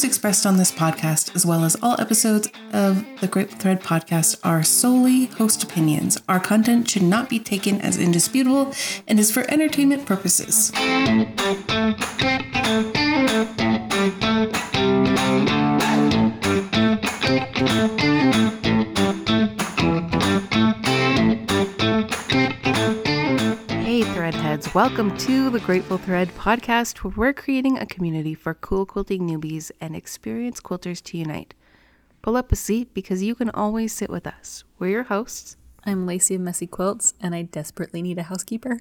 views expressed on this podcast, as well as all episodes of the Grateful Thread podcast, are solely host opinions. Our content should not be taken as indisputable and is for entertainment purposes. Welcome to the Grateful Thread podcast, where we're creating a community for cool quilting newbies and experienced quilters to unite. Pull up a seat because you can always sit with us. We're your hosts. I'm Lacie of Messy Quilts, and I desperately need a housekeeper.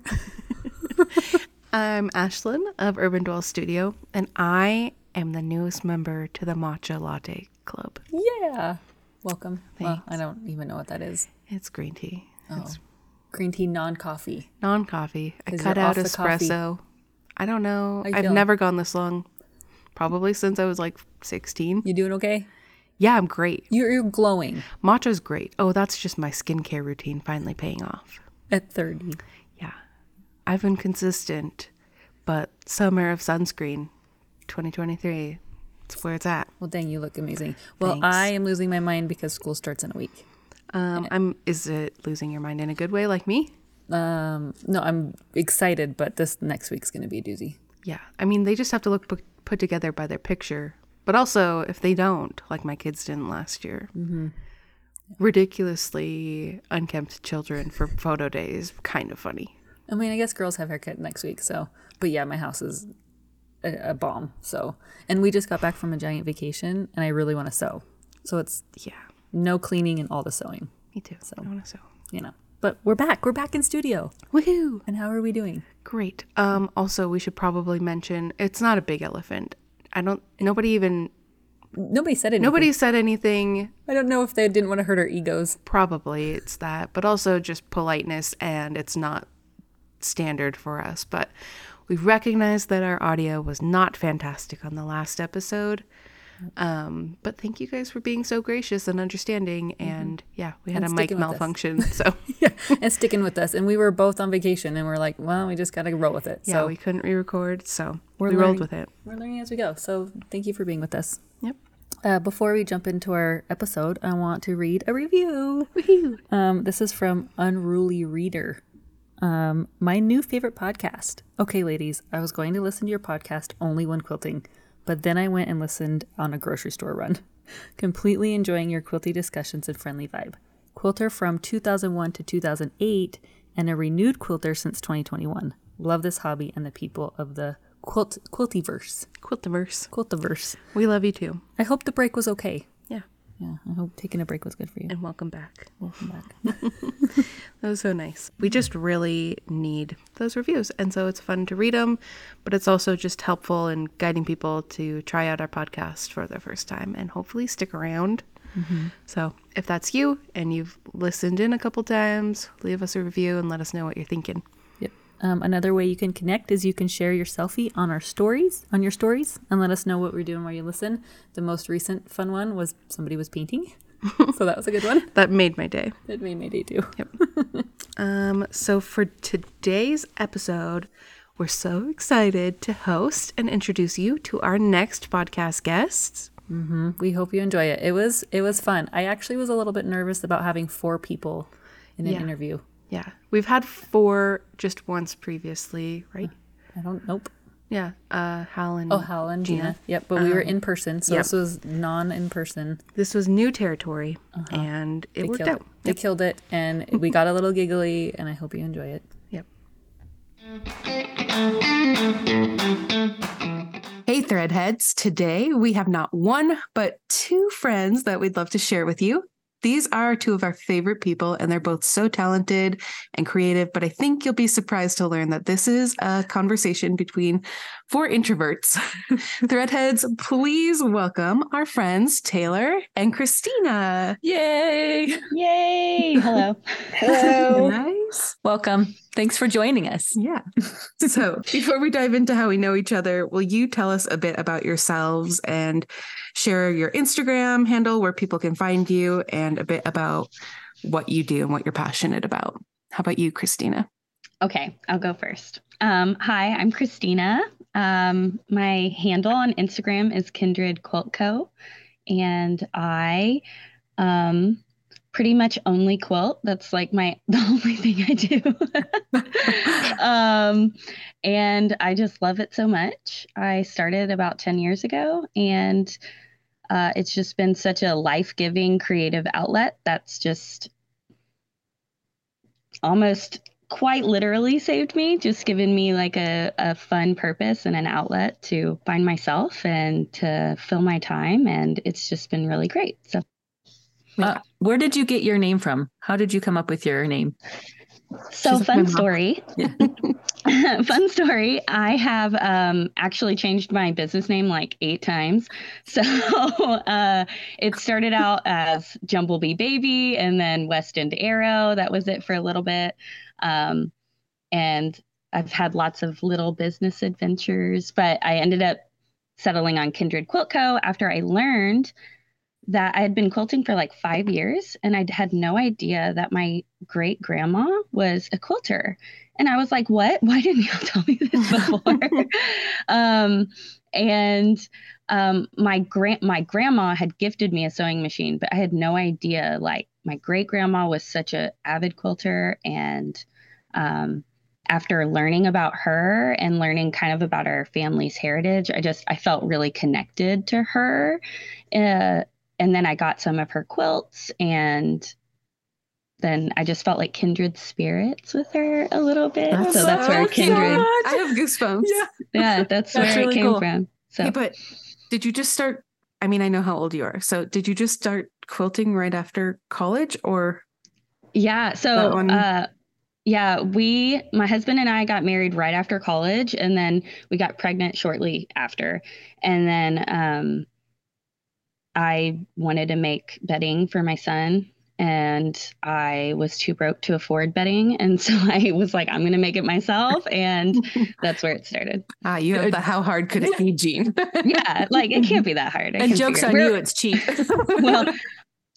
I'm Ashelyn of Urban Dwell Studio, and I am the newest member to the Matcha Latte Club. yeah. Welcome. Well, I don't even know what that is. It's green tea. Oh. It's Green tea, non coffee. non coffee. I cut out off the coffee. espresso. I don't know. I've never gone this long. Probably since I was like 16. You doing okay? Yeah, I'm great. You're, you're glowing Matcha's great. Oh, that's just my skincare routine finally paying off. at 30. Yeah. I've been consistent, but summer of sunscreen 2023. It's where it's at. Well, dang, you look amazing. Well, Thanks. I am losing my mind because school starts in a week. Um, I'm is it losing your mind in a good way like me? Um, no, I'm excited, but this next week's going to be a doozy. Yeah. I mean, they just have to look put, put together by their picture. But also, if they don't, like my kids didn't last year, ridiculously unkempt children for photo days, kind of funny. I mean, I guess girls have haircut next week, so. But yeah, my house is a, a bomb. So, and we just got back from a giant vacation, and I really want to sew. So it's Yeah. No cleaning and all the sewing, Me too. So I want to sew. you know. But we're back. We're back in studio. Woohoo! And how are we doing? Great. Um, also, we should probably mention it's not a big elephant. I don't. Nobody even. Nobody said anything. Nobody said anything. I don't know if they didn't want to hurt our egos. Probably it's that, but also just politeness, and it's not standard for us. But we recognize that our audio was not fantastic on the last episode. Um, but thank you guys for being so gracious and understanding. And yeah, we had And a mic malfunction, so Yeah. and sticking with us. And we were both on vacation, and we're like, well, we just got to roll with it. yeah, so we couldn't re-record, so We're we rolled with it. we're learning as we go. So thank you for being with us. Yep. Uh, before we jump into our episode, I want to read a review. Um, this is from Unruly Reader. Um, my new favorite podcast. Okay, ladies, I was going to listen to your podcast only when quilting, but then I went and listened on a grocery store run. Completely enjoying your quilty discussions and friendly vibe. Quilter from 2001 to 2008 and a renewed quilter since 2021. Love this hobby and the people of the quilt quiltiverse. Quiltiverse. Quiltiverse. We love you too. I hope the break was okay. Yeah. Yeah, I hope taking a break was good for you. And welcome back. Welcome back. That was so nice. We just really need those reviews. And so it's fun to read them, but it's also just helpful in guiding people to try out our podcast for the first time and hopefully stick around. Mm-hmm. So if that's you and you've listened in a couple times, leave us a review and let us know what you're thinking. Yep. Um, another way you can connect is you can share your selfie on our stories, on your stories, and let us know what we're doing while you listen. The most recent fun one was somebody was painting, so that was a good one. That made my day. It made my day too. Um, so for today's episode, we're so excited to host and introduce you to our next podcast guests. We hope you enjoy it. It was it was fun. I actually was a little bit nervous about having four people in an Yeah. interview. Yeah, we've had four just once previously, right? Uh, I don't. Nope. Yeah, uh, Hal and Oh, Hal and Gina. Yep. But we were um, in person, so yep. this was non in person. This was new territory, uh-huh. and it They worked out. it. They killed it, and we got a little giggly, and I hope you enjoy it. Yep. Hey, Threadheads. Today we have not one, but two friends that we'd love to share with you. These are two of our favorite people, and they're both so talented and creative. But I think you'll be surprised to learn that this is a conversation between four introverts. Threadheads, please welcome our friends Taylor and Christina. Yay! Yay! Hello. Hello. nice. Welcome. Thanks for joining us. Yeah. So before we dive into how we know each other, will you tell us a bit about yourselves and share your Instagram handle where people can find you and a bit about what you do and what you're passionate about? How about you, Christina? Okay, I'll go first. Um, hi, I'm Christina. Um, my handle on Instagram is Kindred Quilt Co. And I um, pretty much only quilt. That's like my the only thing I do. um, and I just love it so much. I started about 10 years ago and uh, it's just been such a life giving creative outlet that's just almost quite literally saved me, just given me like a, a fun purpose and an outlet to find myself and to fill my time. And it's just been really great. So, uh, where did you get your name from? How did you come up with your name? So She's fun story. fun story. I have um, actually changed my business name like eight times. So uh, it started out as Jumblebee Baby and then West End Arrow. That was it for a little bit. Um, and I've had lots of little business adventures, but I ended up settling on Kindred Quilt Co. after I learned that I had been quilting for like five years and I had no idea that my great grandma was a quilter. And I was like, what? Why didn't you tell me this before? um, and um, my grand my grandma had gifted me a sewing machine, but I had no idea. Like my great grandma was such a avid quilter, and um, after learning about her and learning kind of about our family's heritage, I just I felt really connected to her. Uh, and then I got some of her quilts and then I just felt like kindred spirits with her a little bit. That's so that's where kindred. I have goosebumps. Yeah, yeah that's, that's where really it came cool. from. So, hey, but did you just start? I mean, I know how old you are. So, did you just start quilting right after college, or? Yeah. So, uh, yeah, we, my husband and I got married right after college, and then we got pregnant shortly after, and then um, I wanted to make bedding for my son and I was too broke to afford bedding. And so I was like, I'm going to make it myself. And that's where it started. Ah, you have the how hard could it be, Jean? yeah, like it can't be that hard. I and jokes on you, it's cheap. well,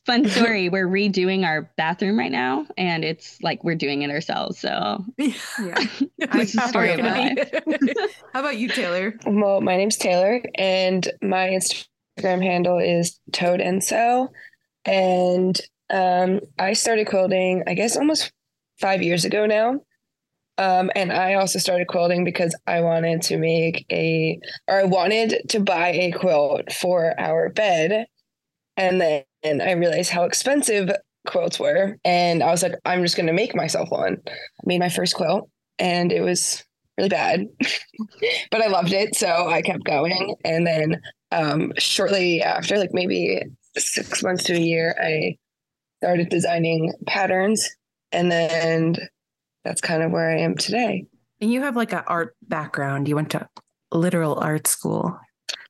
fun story. We're redoing our bathroom right now, and it's like we're doing it ourselves. So, yeah, it's a story about How about you, Taylor? Well, my name's Taylor, and my Instagram Instagram handle is Toad and Sew. And um, I started quilting, I guess, almost five years ago now. Um, and I also started quilting because I wanted to make a, or I wanted to buy a quilt for our bed. And then I realized how expensive quilts were. And I was like, I'm just going to make myself one. I made my first quilt and it was really bad, but I loved it. So I kept going. And then um, shortly after, like maybe six months to a year, I started designing patterns. And then that's kind of where I am today. And you have like an art background. You went to literal art school.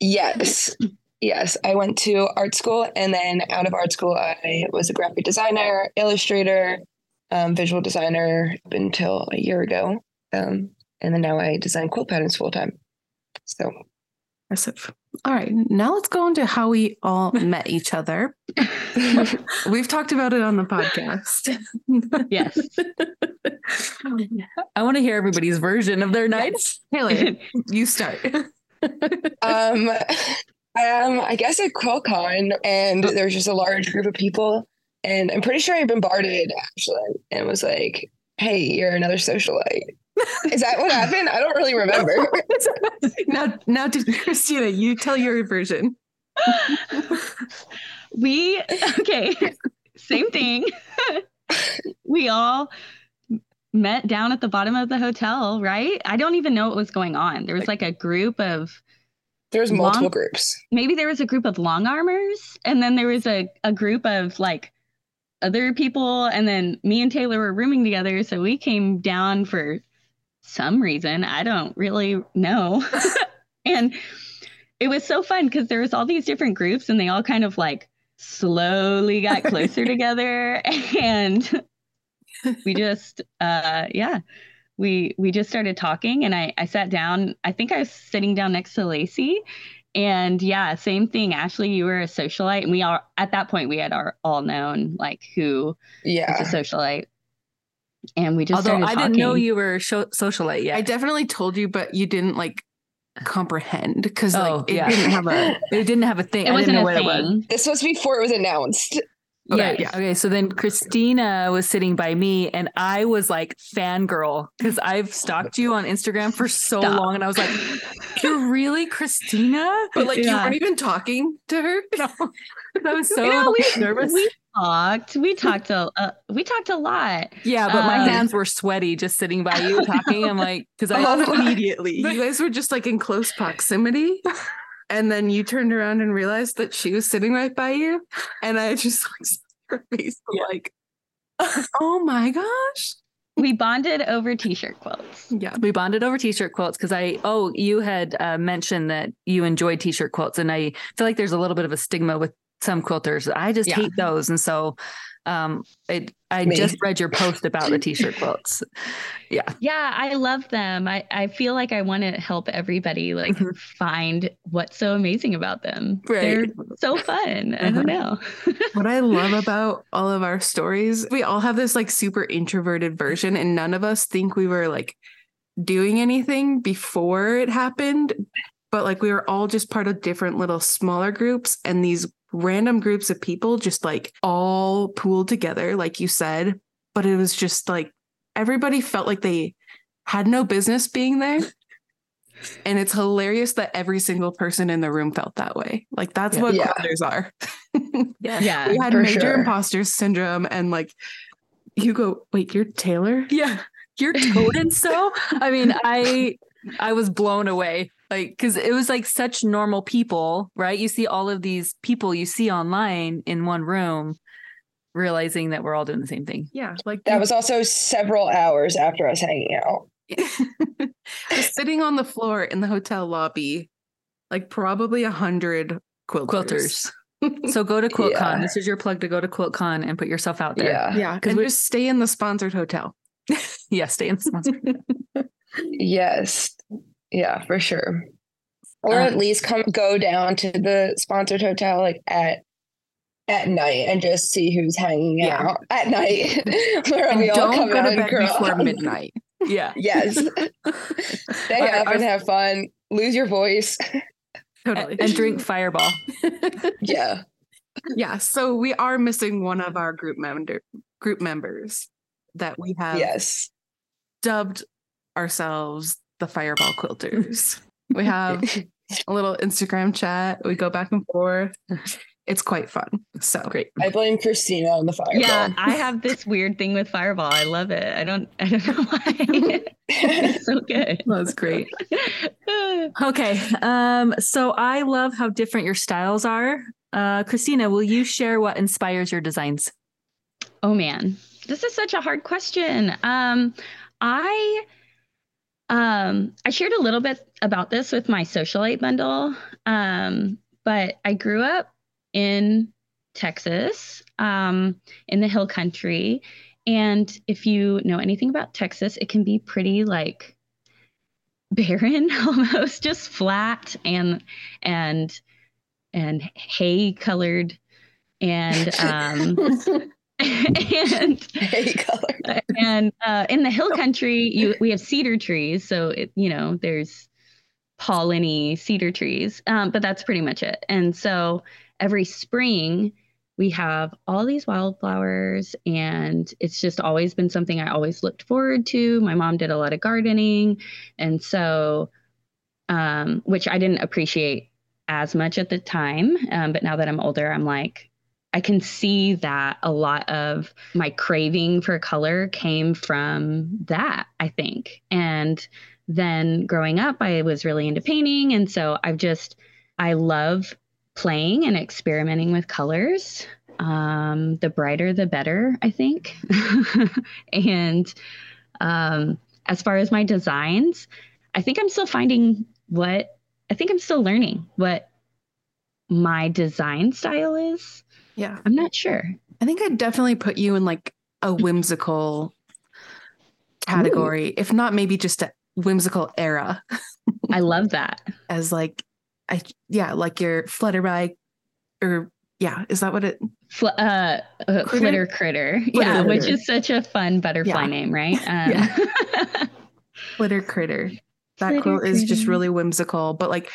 Yes. Yes, I went to art school, and then out of art school, I was a graphic designer, illustrator, um, visual designer up until a year ago. Um, and then now I design quilt patterns full time. So impressive. All right, now let's go into how we all met each other. We've talked about it on the podcast. yes. I want to hear everybody's version of their nights. Taylor, you start. um, um, I guess at QuiltCon, and there was just a large group of people, and I'm pretty sure I bombarded actually, and was like, "Hey, you're another socialite." Is that what happened? I don't really remember. now, now, to Christina, you tell your version. we okay, same thing. we all met down at the bottom of the hotel, right? I don't even know what was going on. There was like a group of there's multiple long, groups. Maybe there was a group of longarmers, and then there was a, a group of like other people, and then me and Taylor were rooming together, so we came down for some reason. I don't really know. and it was so fun because there was all these different groups and they all kind of like slowly got closer together and we just uh yeah we we just started talking and I I sat down I think I was sitting down next to Lacie and yeah same thing Ashley you were a socialite and we all at that point we had our all known like who yeah was a socialite and we just although I didn't know you were show- socialite yet. I definitely told you, but you didn't like comprehend because like Oh, it yeah. didn't have a It didn't have a thing. It I wasn't didn't know a what it was. This was before it was announced. Yeah. Yeah. Okay. So then Christina was sitting by me and I was like fangirl because I've stalked you on Instagram for so Stop. long. And I was like, You're really Christina? but like you Yeah. weren't even talking to her I was so You know, we, nervous. we talked. We talked a uh, we talked a lot. yeah, but my um, hands were sweaty just sitting by you talking. I'm like, because I Oh, immediately. you guys were just like in close proximity and then you turned around and realized that she was sitting right by you and i just like saw her face Yeah. like oh my gosh We bonded over t-shirt quilts. yeah we bonded over t-shirt quilts because I oh you had uh, mentioned that you enjoyed t-shirt quilts and I feel like there's a little bit of a stigma with some quilters. I just Yeah. hate those and so um it I Me. just read your post about the t-shirt quilts. Yeah. Yeah, I love them. I, I feel like I want to help everybody like Mhm. find what's so amazing about them. Right. They're so fun. I don't know. what i love about all of our stories we all have this like super introverted version and none of us think we were like doing anything before it happened but like we were all just part of different little smaller groups and these random groups of people just like all pooled together like you said but it was just like everybody felt like they had no business being there and it's hilarious that every single person in the room felt that way like that's Yeah. what Yeah. quilters are Yeah. Yeah. we had major sure. imposter syndrome and like you go wait you're taylor Yeah. You're Toad and Sew. I mean, I I was blown away. Like, because it was like such normal people, right? You see all of these people you see online in one room, realizing that we're all doing the same thing. yeah like That was also several hours after us hanging out. just sitting on the floor in the hotel lobby like probably a hundred quilters, Quilters. So go to QuiltCon. Yeah. This is your plug to go to QuiltCon and put yourself out there. Yeah. yeah. Because we- just stay in the sponsored hotel Yeah, stay in the sponsor. Yes. Yeah, for sure. Or Um, at least come go down to the sponsored hotel like at at night and just see who's hanging Yeah. out at night. Where and we all don't come go to bed before midnight yeah. Yes. Stay up our- and have fun. Lose your voice. totally And drink fireball. yeah. yeah so we are missing one of our group member group members that we have Yes. dubbed ourselves the fireball quilters we have a little instagram chat we go back and forth it's quite fun so Great. I blame Christina on the fireball. Yeah, I have this weird thing with Fireball. I love it. I don't I don't know why. it's so good. that's great Okay. Um, so I love how different your styles are. Uh, Christina, will you share what inspires your designs? Oh man, this is such a hard question. Um, I um I shared a little bit about this with my socialite bundle. Um, but I grew up in Texas, um, in the hill country. And if you know anything about Texas, it can be pretty like barren, almost just flat and and and hay colored and um and and uh, in the hill country, you we have cedar trees, so it, you know there's polleny cedar trees, um, but that's pretty much it. And so every spring we have all these wildflowers, and it's just always been something I always looked forward to. My mom did a lot of gardening, and so um, which I didn't appreciate as much at the time, um, but now that I'm older, I'm like. I can see that a lot of my craving for color came from that, I think. And then growing up, I was really into painting. And so I've just, I love playing and experimenting with colors. Um, the brighter, the better, I think. and um, as far as my designs, I think I'm still finding what, I think I'm still learning what my design style is. Yeah I'm not sure. i think i'd definitely put you in like a whimsical category if not maybe just a whimsical era I love that. as like i yeah like your flutterby or yeah is that what it Fl- uh, uh, Critter? Flitter Critter. yeah, which is such a fun butterfly Yeah. name, right? Um, Yeah. flitter critter that Glitter quilt is just really whimsical, but like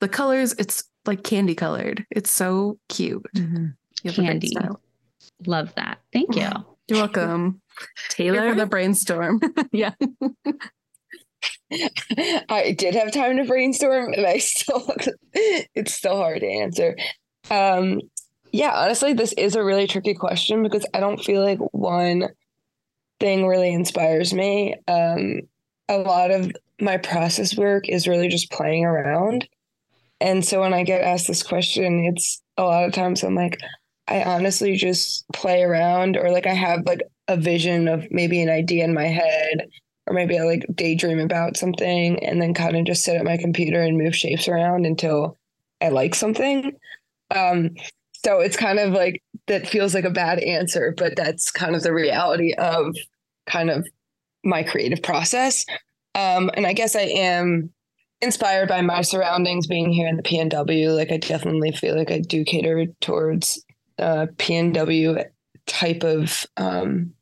the colors, it's like candy colored. It's so cute. Mhm. You have Candy. Love that. Thank you. You're welcome. Here Taylor, for the brainstorm. yeah. I did have time to brainstorm, and I still it's still hard to answer. Um, yeah, honestly, this is a really tricky question because I don't feel like one thing really inspires me. Um, a lot of my process work is really just playing around, and so when I get asked this question, it's a lot of times I'm like, I honestly just play around, or like I have like a vision of maybe an idea in my head or maybe I like daydream about something and then kind of just sit at my computer and move shapes around until I like something. Um, so it's kind of like that feels like a bad answer, but that's kind of the reality of kind of my creative process. Um, and I guess I am inspired by my surroundings being here in the PNW. Like I definitely feel like I do cater towards uh, PNW type of um,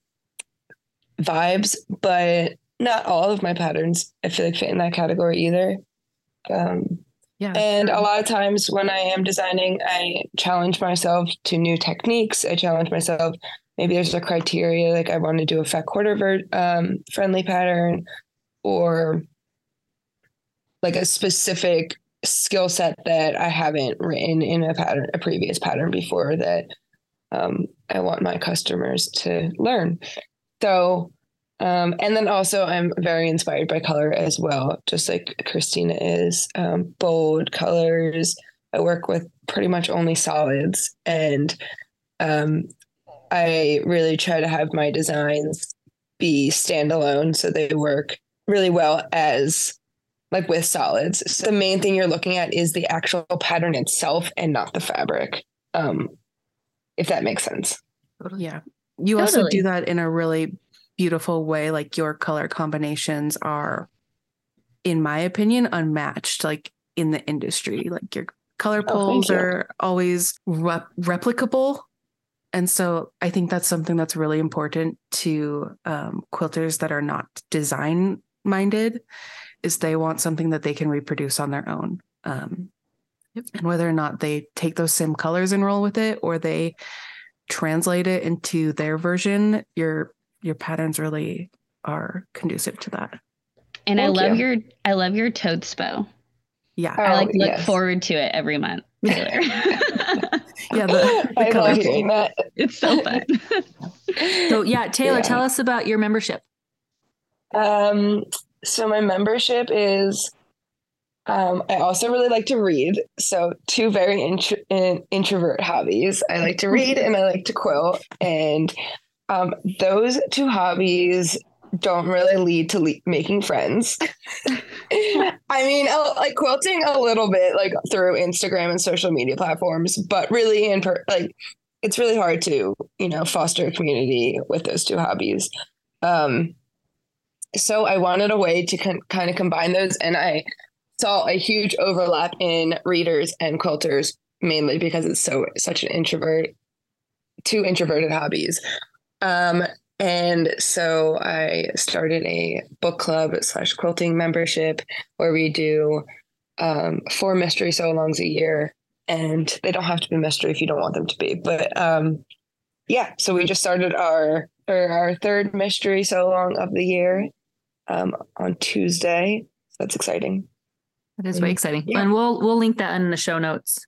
vibes, but not all of my patterns I feel like fit in that category either. Um, yeah. and a lot of times when I am designing, I challenge myself to new techniques. I challenge myself. Maybe there's a criteria like I want to do a fat quarter ver- um, friendly pattern, or like a specific skill set that I haven't written in a pattern, a previous pattern before that um, I want my customers to learn. So, um, and then also I'm very inspired by color as well, just like Christina is. Um, bold colors. I work with pretty much only solids, and um, I really try to have my designs be standalone so they work really well as like with solids. So the main thing you're looking at is the actual pattern itself and not the fabric. Um, if that makes sense. Yeah. You also do that in a really beautiful way. Like your color combinations are, in my opinion, unmatched, like in the industry. Like your color Oh, thank pulls you. are always rep- replicable. And so I think that's something that's really important to um, quilters that are not design minded is they want something that they can reproduce on their own. Um, and whether or not they take those same colors and roll with it or they translate it into their version your your patterns really are conducive to that And I love you. your I love your toadspo. yeah I like Oh, look yes. forward to it every month. Taylor. yeah the, the I color love hearing that. it's so fun. So yeah, Taylor, Yeah. tell us about your membership. Um, so my membership is. Um, I also really like to read. So two very intro- in, introvert hobbies. I like to read and I like to quilt. And um, those two hobbies don't really lead to le- making friends. I mean, like quilting a little bit, like through Instagram and social media platforms, but really in per- like it's really hard to you know foster a community with those two hobbies. Um, so I wanted a way to con- kind of combine those, and I saw a huge overlap in readers and quilters, mainly because it's so such an introvert, two introverted hobbies. Um, and so I started a book club slash quilting membership where we do um, four mystery sew-alongs a year, and they don't have to be mystery if you don't want them to be. But um, yeah, so we just started our or our third mystery sew-along of the year um, on Tuesday. So that's exciting. That is very exciting. Yeah. And we'll we'll link that in the show notes.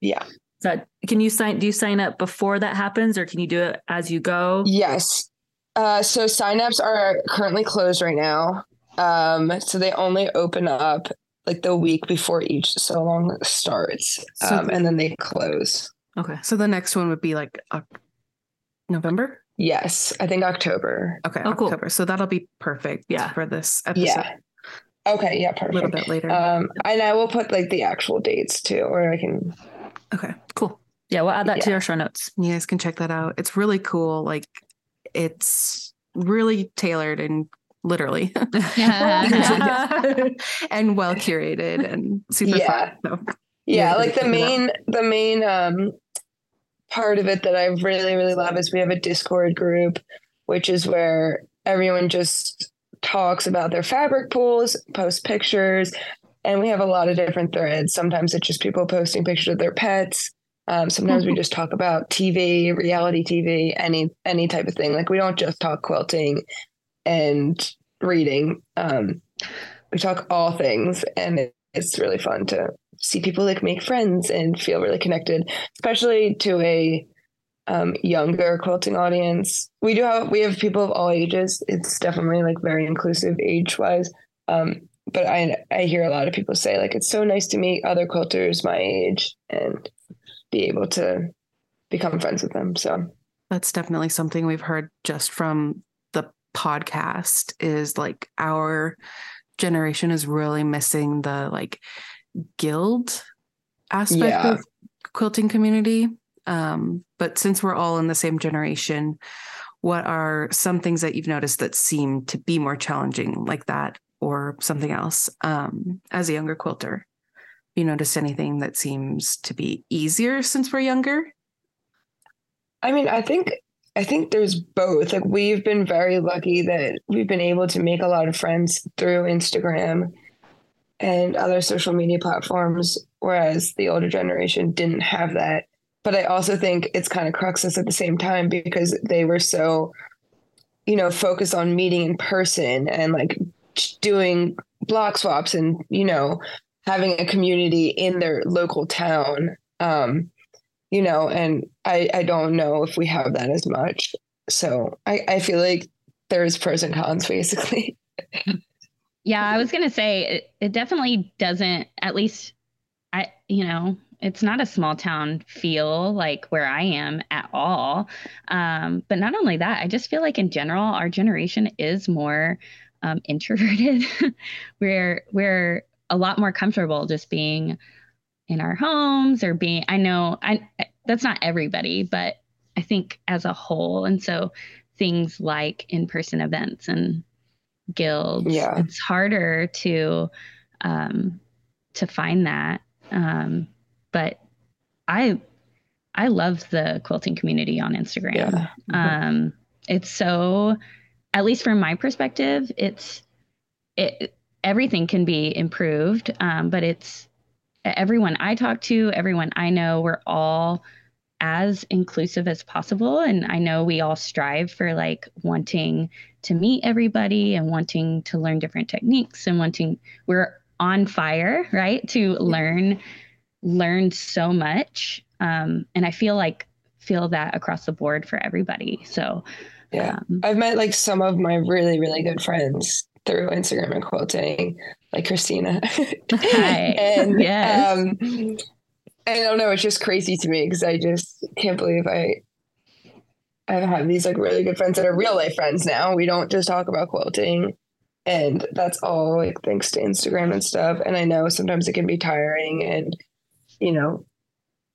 Yeah. So can you sign do you sign up before that happens or can you do it as you go? Yes. Uh, so signups are currently closed right now. Um, so they only open up like the week before each sew-along starts, So um, and then they close. Okay. so the next one would be like Oc- november Yes, I think October. okay Oh, cool. october so that'll be perfect Yeah. for this episode Yeah. Okay. Yeah. perfect. a little Perfect. bit later Um, and I will put like the actual dates too, or I can. okay Cool. Yeah, we'll add that to Yeah. our show notes. you guys can check that out it's really cool like it's really tailored and literally yeah. and well curated and super Yeah. fun. So Yeah, Yeah, like the check it out. main the main um part of it that I really really love is we have a Discord group, which is where everyone just talks about their fabric pulls, post pictures, and we have a lot of different threads. Sometimes it's just people posting pictures of their pets. Um, sometimes we just talk about TV, reality TV, any any type of thing. Like we don't just talk quilting and reading. Um, we talk all things, and it, it's really fun to see people like make friends and feel really connected, especially to a um, younger quilting audience. We do have we have people of all ages. It's definitely like very inclusive age wise. Um, but I I hear a lot of people say like it's so nice to meet other quilters my age and be able to become friends with them. So that's definitely something we've heard just from the podcast is like our generation is really missing the like guild aspect yeah. of quilting community. Um, but since we're all in the same generation, what are some things that you've noticed that seem to be more challenging like that or something else um, as a younger quilter? You noticed anything that seems to be easier since we're younger? I mean, I think I think there's both. Like we've been very lucky that we've been able to make a lot of friends through Instagram and other social media platforms, whereas the older generation didn't have that. But I also think it's kind of cruxes at the same time because they were so, you know, focused on meeting in person and like doing block swaps and, you know, having a community in their local town. Um, you know, and I, I don't know if we have that as much. So I, I feel like there's pros and cons basically. Yeah, I was going to say it, it definitely doesn't, at least I, you know, it's not a small town feel like where I am at all. Um, but not only that, I just feel like in general, our generation is more um, introverted. we're we're a lot more comfortable just being in our homes or being. I know I that's not everybody, but I think as a whole, and so things like in person events and guilds. Yeah. It's harder to um, to find that. Um, but I I love the quilting community on Instagram. Yeah. Mm-hmm. Um, it's so at least from my perspective, it's it everything can be improved. Um, but it's everyone I talk to, everyone I know, we're all as inclusive as possible. And I know we all strive for like wanting to meet everybody and wanting to learn different techniques and wanting, we're on fire, right? To learn, learn so much. Um, and I feel like, feel that across the board for everybody. So, yeah, um, I've met like some of my really, really good friends through Instagram and quilting, like Christina. Hi. and yes. um, I don't know. It's just crazy to me because I just can't believe I I have these like really good friends that are real life friends now. We don't just talk about quilting, and that's all like thanks to Instagram and stuff. And I know sometimes it can be tiring and you know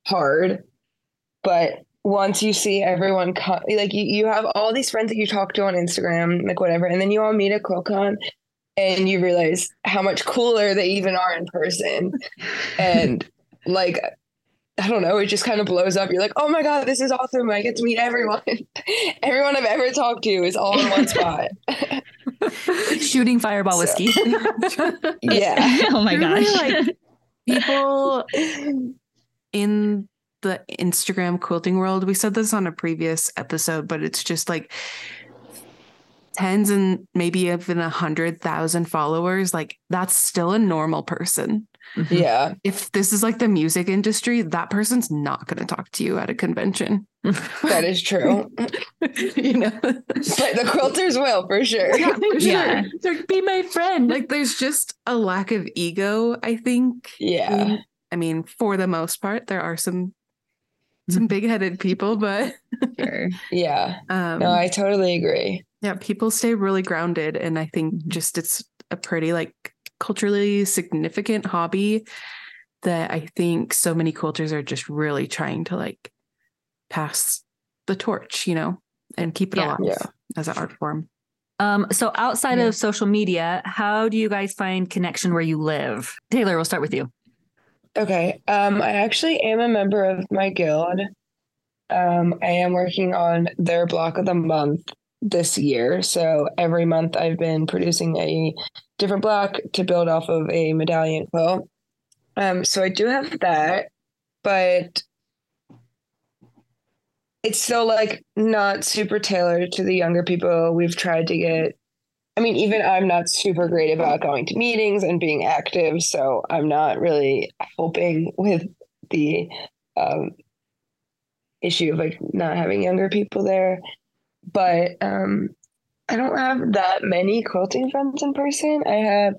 hard, but once you see everyone come, like you, you have all these friends that you talk to on Instagram, like whatever, and then you all meet at QuiltCon and you realize how much cooler they even are in person. and like I don't know, it just kind of blows up. You're like, oh my God, this is awesome. I get to meet everyone. everyone I've ever talked to is all in one spot. Shooting fireball so. whiskey. yeah. oh my gosh. Really, like, people in the Instagram quilting world, we said this on a previous episode, but it's just like tens and maybe even a hundred thousand followers. Like that's still a normal person. Mm-hmm. Yeah. If this is like the music industry, that person's not going to talk to you at a convention. that is true. you know, but the quilters will for sure. Yeah, for sure. Yeah. Like, be my friend. Like, there's just a lack of ego, I think. Yeah. I mean, for the most part, there are some some big headed people, but sure. yeah. Um, no, I totally agree. Yeah, people stay really grounded, and I think just it's a pretty like culturally significant hobby that I think so many cultures are just really trying to like pass the torch, you know, and keep it yeah, alive yeah. as an art form. Um, so outside yeah. of social media, how do you guys find connection where you live? Taylor, we'll start with you. Okay. Um, I actually am a member of my guild. Um, I am working on their block of the month this year. So every month I've been producing a different block to build off of a medallion quilt. Um, so I do have that, but it's still like not super tailored to the younger people. We've tried to get I mean, even I'm not super great about going to meetings and being active, so I'm not really hoping with the um, issue of like not having younger people there. But um, I don't have that many quilting friends in person. I have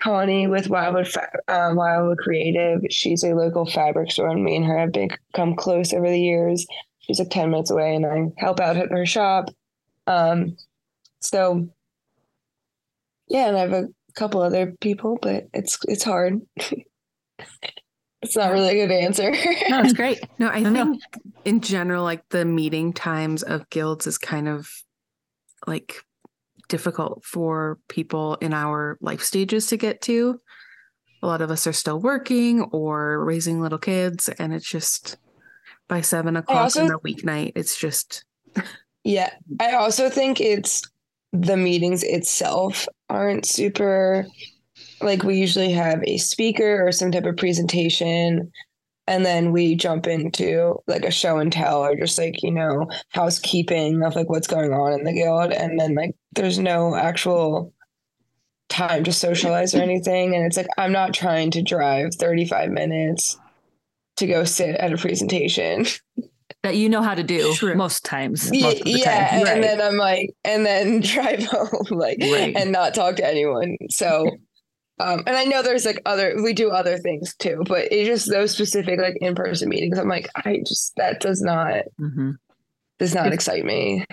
Connie with Wildwood uh, Wildwood Creative. She's a local fabric store, and me and her have become close over the years. She's like ten minutes away, and I help out at her shop. Um, so yeah, and I have a couple other people, but it's it's hard. it's not really a good answer. no, it's great. No, I think know. in general, like the meeting times of guilds is kind of like difficult for people in our life stages to get to. A lot of us are still working or raising little kids, and it's just by seven o'clock also, on a weeknight, it's just. yeah, I also think it's the meetings itself aren't super like we usually have a speaker or some type of presentation and then we jump into like a show and tell or just like you know housekeeping of like what's going on in the guild and then like there's no actual time to socialize or anything and it's like i'm not trying to drive 35 minutes to go sit at a presentation that you know how to do True. most times. Most yeah, time. and right. then I'm like, and then drive home, like, right. and not talk to anyone. So, um, and I know there's like other, we do other things too, but it's just those specific like in person meetings. I'm like, I just that does not mm-hmm. does not excite me.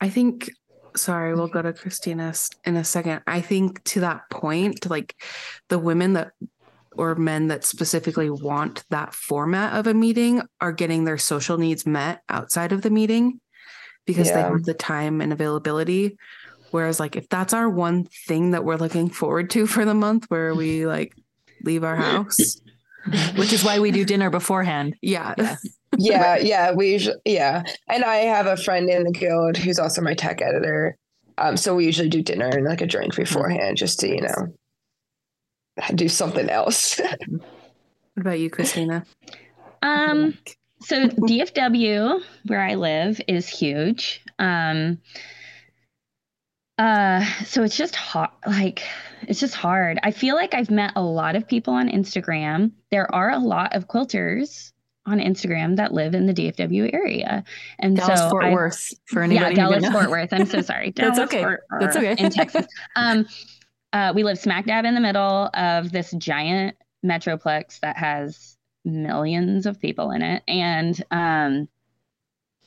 I think. Sorry, we'll go to Christina in a second. I think to that point, like the women that or men that specifically want that format of a meeting are getting their social needs met outside of the meeting because yeah. they have the time and availability whereas like if that's our one thing that we're looking forward to for the month where we like leave our house. Which is why we do dinner beforehand. Yeah. Yeah. Yeah, yeah we usually yeah. And i have a friend in the guild who's also my tech editor. Um, so we usually do dinner and like a drink beforehand just to you know do something else. what about you, Christina? Um, so DFW, where I live, is huge. Um, uh, so it's just hard. Like, it's just hard. I feel like I've met a lot of people on Instagram. There are a lot of quilters on Instagram that live in the DFW area, and Dallas so Fort I, Worth for anybody. Yeah, Dallas Fort Worth. I'm so sorry. That's okay. Fort That's okay. In Texas. Um, uh, we live smack dab in the middle of this giant metroplex that has millions of people in it, and um,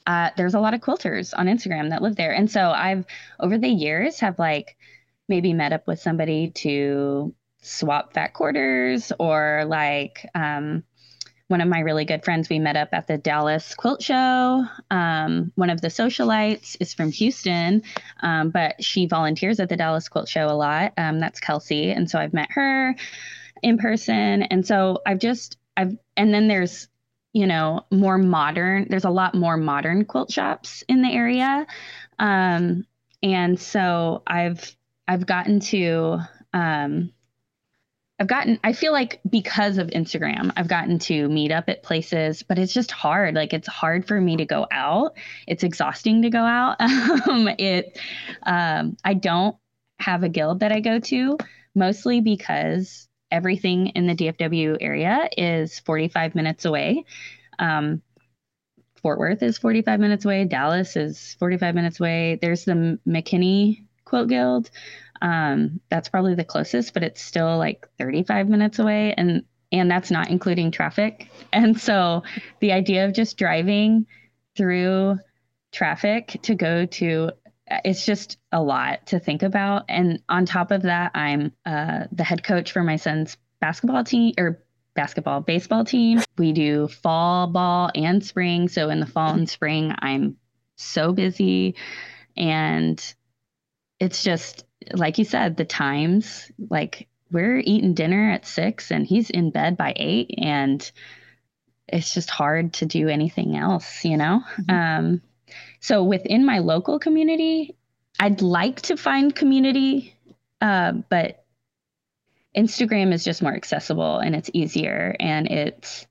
uh, there's a lot of quilters on Instagram that live there. And so I've over the years have like maybe met up with somebody to swap fat quarters or like um, one of my really good friends, we met up at the Dallas Quilt Show. Um, one of the socialites is from Houston, um, but she volunteers at the Dallas Quilt Show a lot. Um, that's Kelsey. And so I've met her in person. And so I've just, I've, and then there's, you know, more modern, there's a lot more modern quilt shops in the area. Um, and so I've, I've gotten to, um, I've gotten, I feel like because of Instagram, I've gotten to meet up at places, but it's just hard. Like it's hard for me to go out. It's exhausting to go out. um, it, um, I don't have a guild that I go to, mostly because everything in the DFW area is 45 minutes away. Um, Fort Worth is 45 minutes away. Dallas is 45 minutes away. There's the McKinney Quilt Guild, um, that's probably the closest, but it's still like 35 minutes away, and and that's not including traffic. And so the idea of just driving through traffic to go to it's just a lot to think about. And on top of that, I'm uh, the head coach for my son's basketball team or basketball baseball team. We do fall ball and spring. So in the fall and spring, I'm so busy and it's just like you said, the times, like we're eating dinner at six and he's in bed by eight and it's just hard to do anything else, you know? Mm-hmm. Um, so within my local community, I'd like to find community, uh, but Instagram is just more accessible and it's easier and it's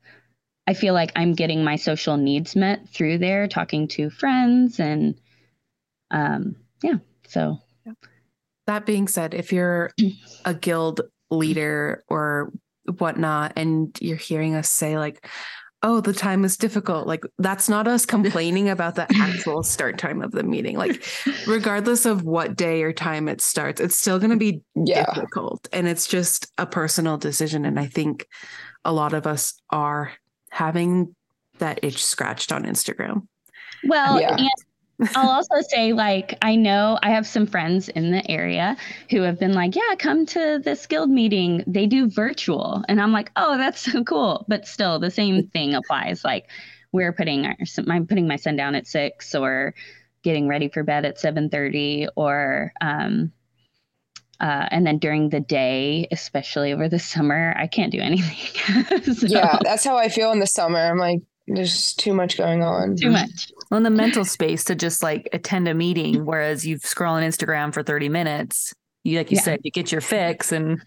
I feel like I'm getting my social needs met through there, talking to friends and um yeah. So that being said, if you're a guild leader or whatnot and you're hearing us say like oh the time is difficult like that's not us complaining about the actual start time of the meeting like regardless of what day or time it starts it's still going to be yeah. difficult and it's just a personal decision and i think a lot of us are having that itch scratched on instagram well yeah. and I'll also say, like, I know I have some friends in the area who have been like, yeah, come to this guild meeting. They do virtual. And I'm like, oh, that's so cool. But still, the same thing applies. Like, we're putting our, I'm putting my son down at six or getting ready for bed at 7.30 or, um, uh, and then during the day, especially over the summer, I can't do anything. so, yeah, that's how I feel in the summer. I'm like, there's too much going on. Too much. Well, in the mental space to just like attend a meeting, whereas you've scroll on Instagram for 30 minutes, you like you yeah. said, you get your fix and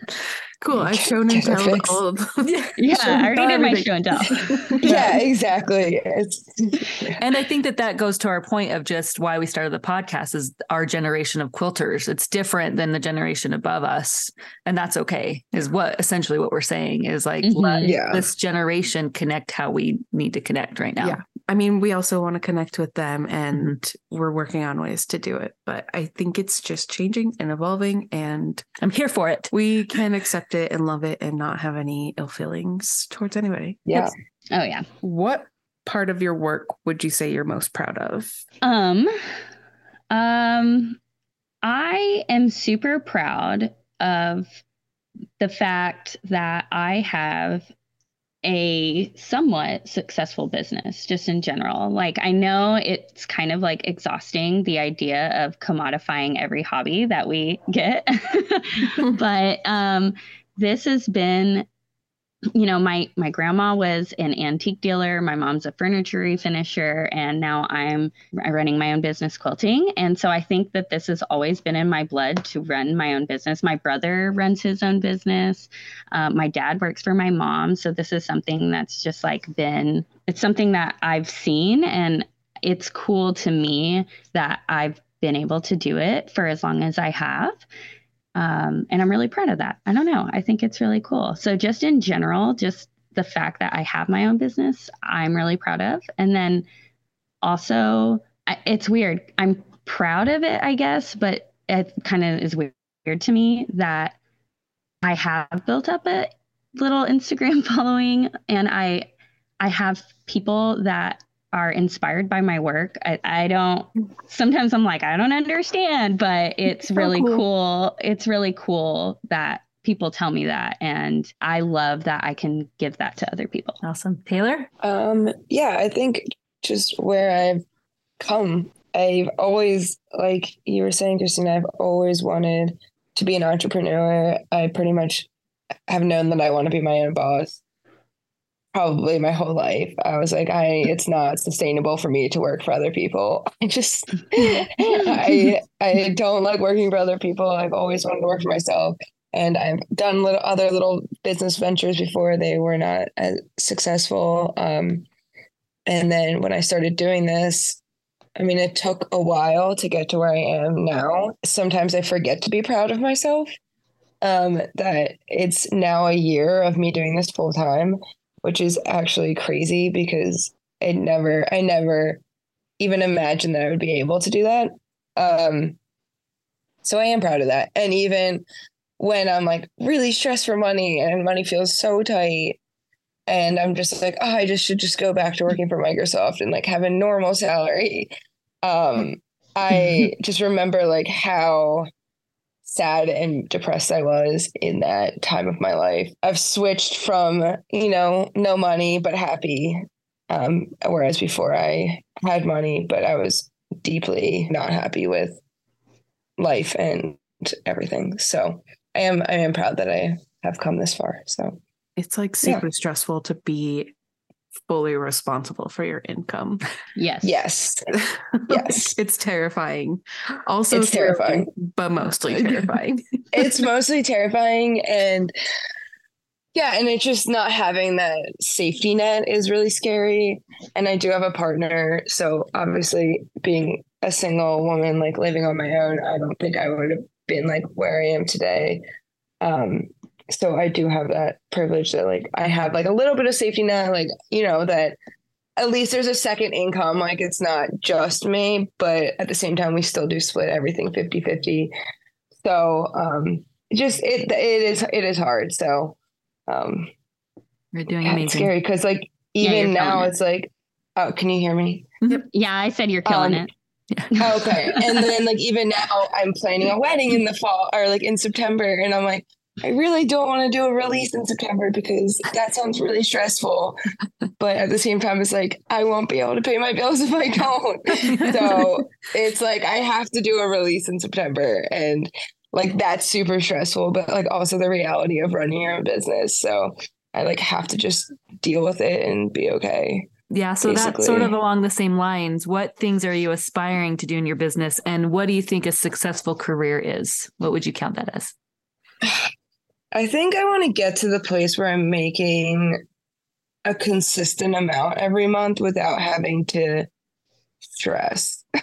cool. I've shown and tell all of Yeah, yeah I already did my show and tell. yeah, exactly. And I think that that goes to our point of just why we started the podcast is our generation of quilters. It's different than the generation above us, and that's okay. Is what essentially what we're saying is like mm-hmm. let yeah. this generation connect how we need to connect right now. Yeah. I mean, we also want to connect with them and mm-hmm. we're working on ways to do it. But I think it's just changing and evolving and I'm here for it. We can accept it and love it and not have any ill feelings towards anybody. Yeah. Oh yeah. What part of your work would you say you're most proud of? Um um I am super proud of the fact that I have a somewhat successful business just in general. Like I know it's kind of like exhausting the idea of commodifying every hobby that we get. but um this has been you know my my grandma was an antique dealer my mom's a furniture refinisher and now i'm running my own business quilting. And so i think that this has always been in my blood to run my own business. My brother runs his own business. Uh, my dad works for my mom. So this is something that's just like been it's something that i've seen and it's cool to me that i've been able to do it for as long as i have um, and I'm really proud of that. I don't know. I think it's really cool. So, just in general, just the fact that I have my own business, I'm really proud of. And then also, it's weird. I'm proud of it, I guess, but it kind of is weird to me that I have built up a little Instagram following and I I have people that are inspired by my work. I, I don't, sometimes I'm like, I don't understand, but it's really cool. cool. It's really cool that people tell me that. And I love that I can give that to other people. Awesome. Taylor? Um, yeah, I think just where I've come, I've always, like you were saying, Christina, I've always wanted to be an entrepreneur. I pretty much have known that I want to be my own boss probably my whole life. I was like, I it's not sustainable for me to work for other people. I just I I don't like working for other people. I've always wanted to work for myself. And I've done little other little business ventures before. They were not as successful. Um, and then when I started doing this, I mean, it took a while to get to where I am now. Sometimes I forget to be proud of myself. Um, that it's now a year of me doing this full time which is actually crazy because I never, I never even imagined that I would be able to do that. Um, so I am proud of that. And even when I'm like really stressed for money and money feels so tight, and I'm just like, oh, I just should just go back to working for Microsoft and like have a normal salary. Um, I just remember like how sad and depressed I was in that time of my life. I've switched from, you know, no money but happy. Um, whereas before I had money, but I was deeply not happy with life and everything. So I am I am proud that I have come this far. So it's like super yeah. stressful to be fully responsible for your income. Yes. Yes. Yes. it's terrifying. Also It's terrifying. but mostly terrifying. it's mostly terrifying and yeah and it's just not having that safety net is really scary and i do have a partner so obviously being a single woman like living on my own i don't think i would have been like where i am today um so i do have that privilege that like i have like a little bit of safety net like you know that at least there's a second income like it's not just me but at the same time we still do split everything 50 50 so um just it it is it is hard. So um You're doing yeah, it's amazing. scary because like even you're now killing it. it's like oh can you hear me? Yeah, I said you're killing Um, it. okay. And then like even now i'm planning a wedding in the fall or like in september and i'm like i really don't want to do a release in september because that sounds really stressful but at the same time it's like i won't be able to pay my bills if i don't so it's like i have to do a release in september and like that's super stressful but like also the reality of running your own business so i like have to just deal with it and be okay Yeah, so that's sort of along the same lines. What things are you aspiring to do in your business, and what do you think a successful career is? What would you count that as? I think I want to get to the place where I'm making a consistent amount every month without having to stress.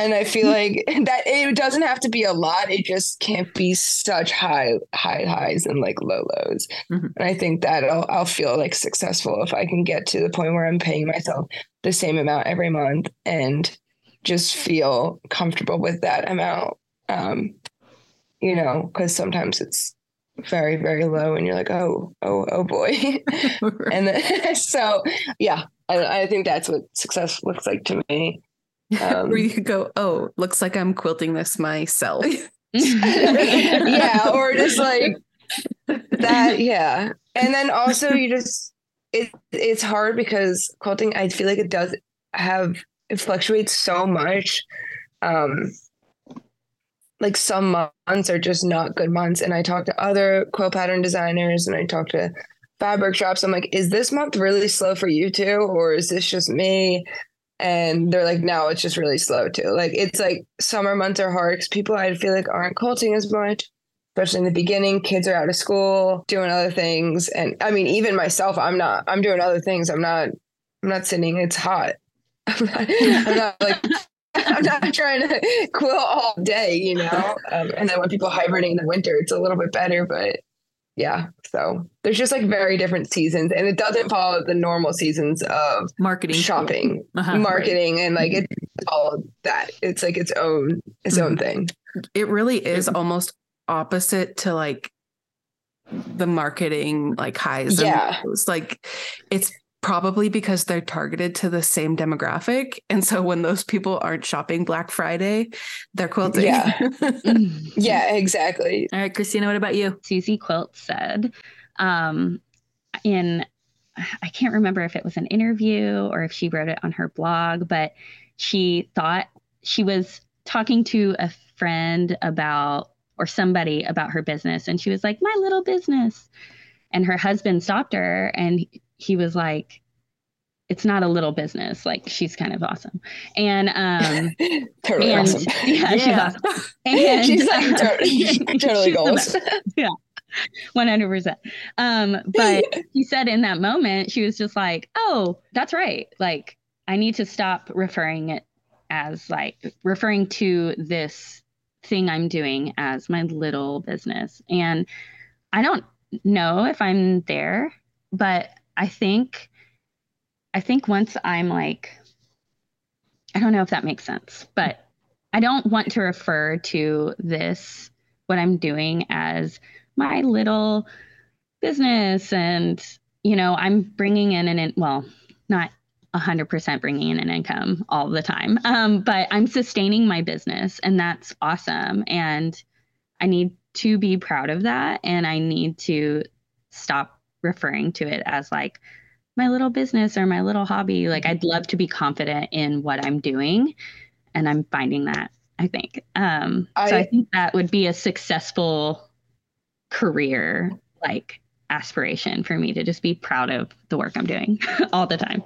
and I feel like that it doesn't have to be a lot. It just can't be such high high highs and like low lows. Mhm. And I think that I'll, I'll feel like successful if I can get to the point where I'm paying myself the same amount every month and just feel comfortable with that amount. Um, you know, because sometimes it's very very low and you're like oh oh oh boy. And then, so yeah I, I think that's what success looks like to me. Um, Where you could go, oh, looks like I'm quilting this myself. yeah or just like that yeah. And then also you just it it's hard because quilting i feel like it does have it fluctuates so much um like some months are just not good months. And i talk to other quilt pattern designers and i talk to fabric shops. I'm like is this month really slow for you too or is this just me? And they're like no it's just really slow too. Like it's like summer months are hard because people i feel like aren't quilting as much especially in the beginning. Kids are out of school doing other things. And i mean even myself i'm not i'm doing other things. I'm not i'm not sitting it's hot. I'm not, I'm not like i'm not trying to quilt all day you know um, and then when people hibernate in the winter it's a little bit better but yeah so there's just like very different seasons and it doesn't follow the normal seasons of Marketing, shopping Uh-huh, right. marketing and like it's all that it's like its own its own thing It really is almost opposite to like the marketing like highs. and Yeah. lows. Like it's probably because they're targeted to the same demographic. And so when those people aren't shopping Black Friday, they're quilting. Yeah. yeah exactly All right, Christina, what about you? Suzy Quilt said um, in, I can't remember if it was an interview or if she wrote it on her blog, but she thought she was talking to a friend about, or somebody about her business. And she was like, my little business. And her husband stopped her and he was like, it's not a little business. Like she's kind of awesome. And, um, totally and awesome yeah, she's awesome. And, she's like totally, totally goals hundred percent. Um, but she said in that moment, she was just like, "Oh, that's right. Like, I need to stop referring it as like referring to this thing I'm doing as my little business." And I don't know if I'm there, but I think, I think once I'm like, I don't know if that makes sense, but I don't want to refer to this what I'm doing as my little business and you know i'm bringing in an in, well not 100% bringing in an income all the time um, but i'm sustaining my business and that's awesome. And i need to be proud of that and i need to stop referring to it as like my little business or my little hobby like i'd love to be confident in what i'm doing and i'm finding that i think um, so i I- think that would be a successful career like aspiration for me to just be proud of the work I'm doing all the time.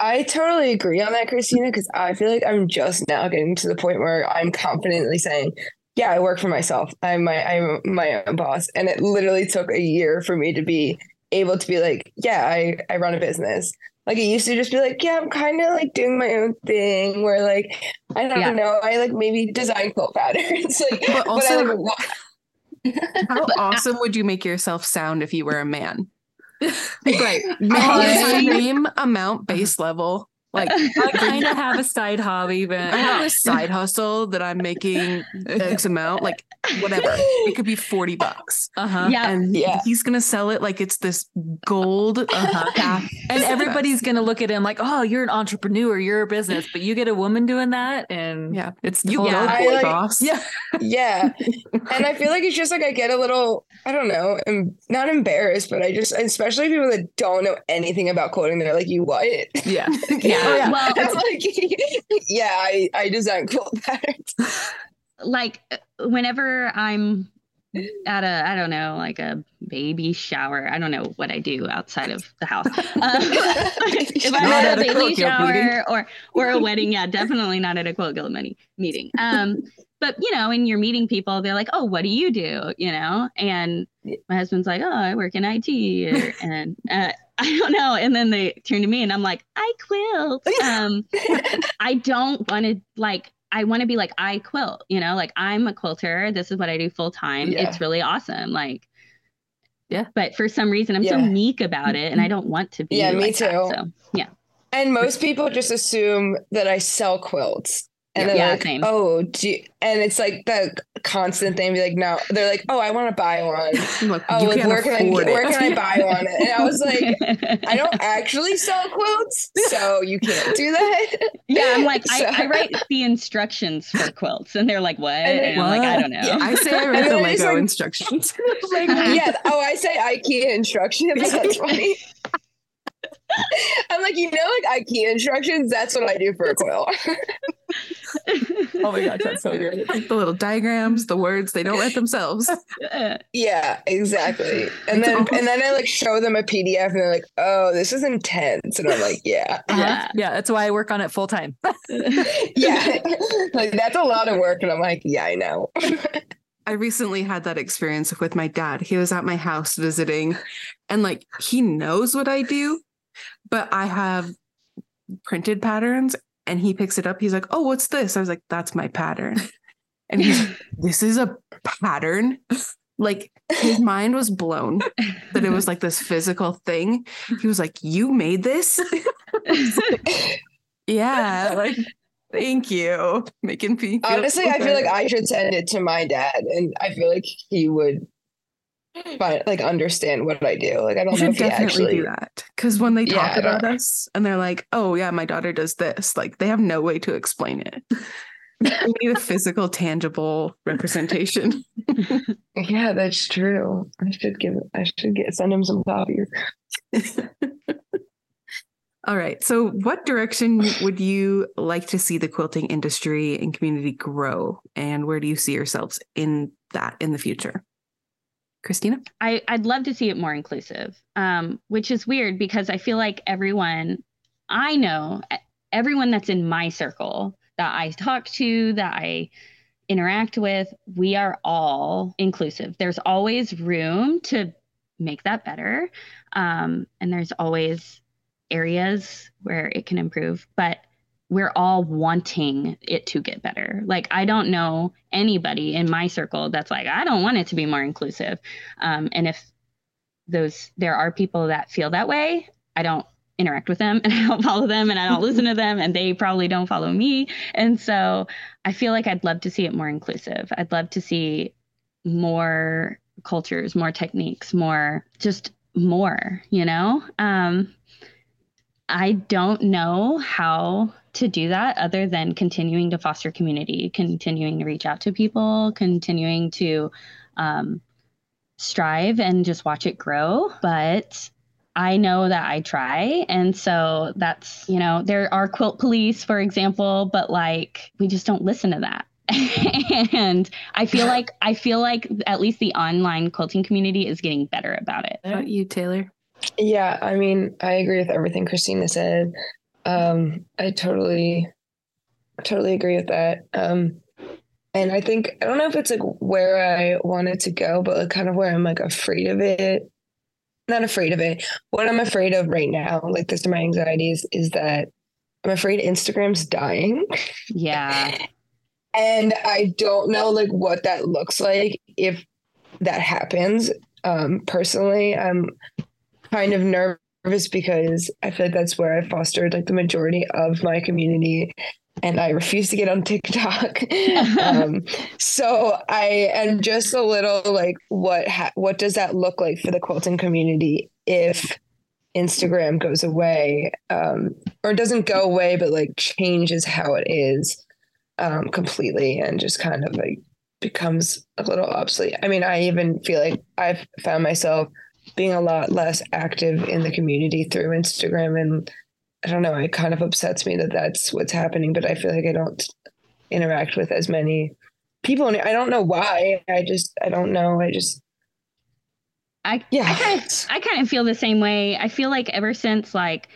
I totally agree on that, Christina, because I feel like I'm just now getting to the point where I'm confidently saying, yeah, I work for myself. I'm my I'm my own boss. And it literally took a year for me to be able to be like, yeah, I, I run a business. Like it used to just be like, yeah, I'm kind of like doing my own thing where like I don't yeah. know, I like maybe design quilt patterns. like but also but like, how awesome would you make yourself sound if you were a man? like same amount base level like I kind of have a side hobby, but I have a side hustle that I'm making X amount, like whatever. It could be 40 bucks. Uh-huh. Yeah. And yeah. he's gonna sell it like it's this gold uh-huh. And everybody's gonna look at him like, oh, you're an entrepreneur, you're a business, but you get a woman doing that. And yeah, it's you yeah, boy like, boss. Yeah. Yeah. and I feel like it's just like I get a little, I don't know, I'm not embarrassed, but I just especially people that don't know anything about quilting, they're like, you what? Yeah. yeah. Oh, yeah. Well, like, yeah, I, I design quilt patterns. Like whenever I'm at a, I don't know, like a baby shower. I don't know what I do outside of the house. Uh, if I'm at a baby shower or or a wedding, yeah, definitely not at a quilt guild meeting. Um, but you know, when you're meeting people, they're like, "Oh, what do you do?" You know, and my husband's like, "Oh, I work in IT," or, and uh, I don't know. And then they turn to me and I'm like, I quilt. Um, I don't want to like, I want to be like, I quilt, you know, like I'm a quilter. This is what I do full time. Yeah. It's really awesome. Like, yeah. But for some reason, I'm yeah. so meek about it and I don't want to be. Yeah, me too. That, so, yeah. And most people just assume that I sell quilts and then yeah, like, same. oh, you, and it's like the constant thing. Be like, no, they're like, oh, I want to buy one. Look, oh, like, where can I it. where can I buy one? And I was like, I don't actually sell quilts, so you can't do that. Yeah, I'm like, so. I, I, write the instructions for quilts, and they're like, what? And, and I'm like, I don't know. Yeah, I say I write the Lego like, instructions. like, yeah. Oh, I say IKEA instructions. That's funny. I'm like, you know, like IKEA instructions. That's what I do for a quilt. oh my gosh, that's so good. the little diagrams, the words, they don't write themselves. Yeah, exactly. And then and then I like show them a PDF and they're like, oh, this is intense. And I'm like, yeah. Uh-huh. Yeah. Yeah. That's why I work on it full time. yeah. Like that's a lot of work. And I'm like, yeah, I know. I recently had that experience with my dad. He was at my house visiting and like he knows what I do, but I have printed patterns and he picks it up. He's like, Oh, what's this? I was like, That's my pattern. And he's this is a pattern. Like his mind was blown that it was like this physical thing. He was like, You made this? yeah, like thank you. Making me honestly, I feel like I should send it to my dad and I feel like he would but like understand what I do. Like I don't know if definitely actually... do that because when they talk yeah, about us and they're like, "Oh yeah, my daughter does this," like they have no way to explain it. we need a physical, tangible representation. yeah, that's true. I should give. I should get send him some copies. All right. So, what direction would you like to see the quilting industry and community grow, and where do you see yourselves in that in the future? Christina? I, I'd love to see it more inclusive, um, which is weird because I feel like everyone I know, everyone that's in my circle that I talk to, that I interact with, we are all inclusive. There's always room to make that better. Um, and there's always areas where it can improve. But we're all wanting it to get better. Like, I don't know anybody in my circle that's like, I don't want it to be more inclusive. Um, and if those, there are people that feel that way, I don't interact with them and I don't follow them and I don't listen to them and they probably don't follow me. And so I feel like I'd love to see it more inclusive. I'd love to see more cultures, more techniques, more, just more, you know? Um, I don't know how to do that other than continuing to foster community, continuing to reach out to people, continuing to um, strive and just watch it grow. But I know that I try. And so that's, you know, there are quilt police, for example, but like we just don't listen to that. and I feel like I feel like at least the online quilting community is getting better about it. How about you, Taylor? Yeah, I mean, I agree with everything Christina said. Um, I totally, totally agree with that. Um, and I think I don't know if it's like where I wanted to go, but like kind of where I'm like afraid of it. Not afraid of it. What I'm afraid of right now, like this are my anxieties, is that I'm afraid Instagram's dying. Yeah. and I don't know like what that looks like if that happens. Um, personally, I'm kind of nervous because I feel like that's where I fostered like the majority of my community and I refuse to get on TikTok. um, so I am just a little like, what ha- what does that look like for the quilting community if Instagram goes away, um, or doesn't go away, but like changes how it is um, completely, and just kind of like becomes a little obsolete. I mean, I even feel like I've found myself being a lot less active in the community through Instagram and I don't know, it kind of upsets me that that's what's happening, but I feel like I don't interact with as many people and I don't know why. I just I don't know. I just I yeah. I kind of I kind of feel the same way. I feel like ever since like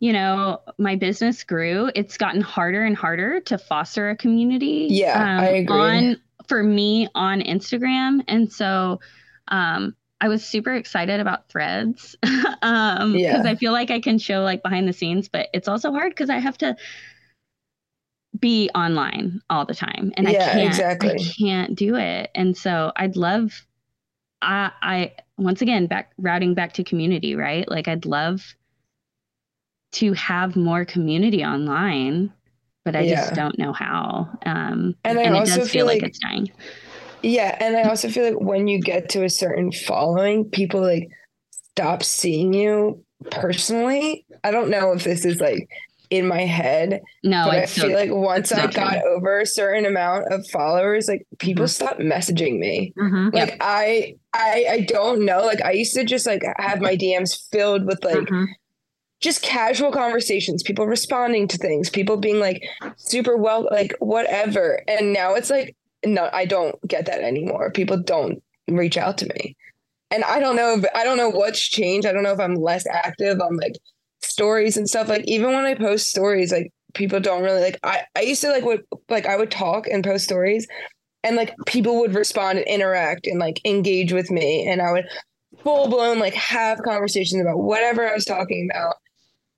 you know my business grew, it's gotten harder and harder to foster a community. Yeah, um, I agree. On for me on Instagram, and so um, I was super excited about threads um because Yeah. I feel like I can show like behind the scenes, but it's also hard because I have to be online all the time and I can't exactly. I can't do it. And so I'd love I I once again back routing back to community, right? Like I'd love to have more community online, but I Yeah. just don't know how. Um And I it also does feel feel like like- it's dying. Yeah, and I also feel like when you get to a certain following, people like stop seeing you personally. I don't know if this is like in my head, No, but I feel like once I got over a certain amount of followers, like people Mhm. stop messaging me. Mhm. Like I, I, I don't know. Like I used to just like have my DMs filled with like Mhm. just casual conversations, people responding to things, people being like super well, like whatever. And now it's like, no, I don't get that anymore. People don't reach out to me. And I don't know if I don't know what's changed. I don't know if I'm less active on like stories and stuff. Like even when I post stories, like people don't really like I, I used to like would like I would talk and post stories and like people would respond and interact and like engage with me and I would full blown like have conversations about whatever I was talking about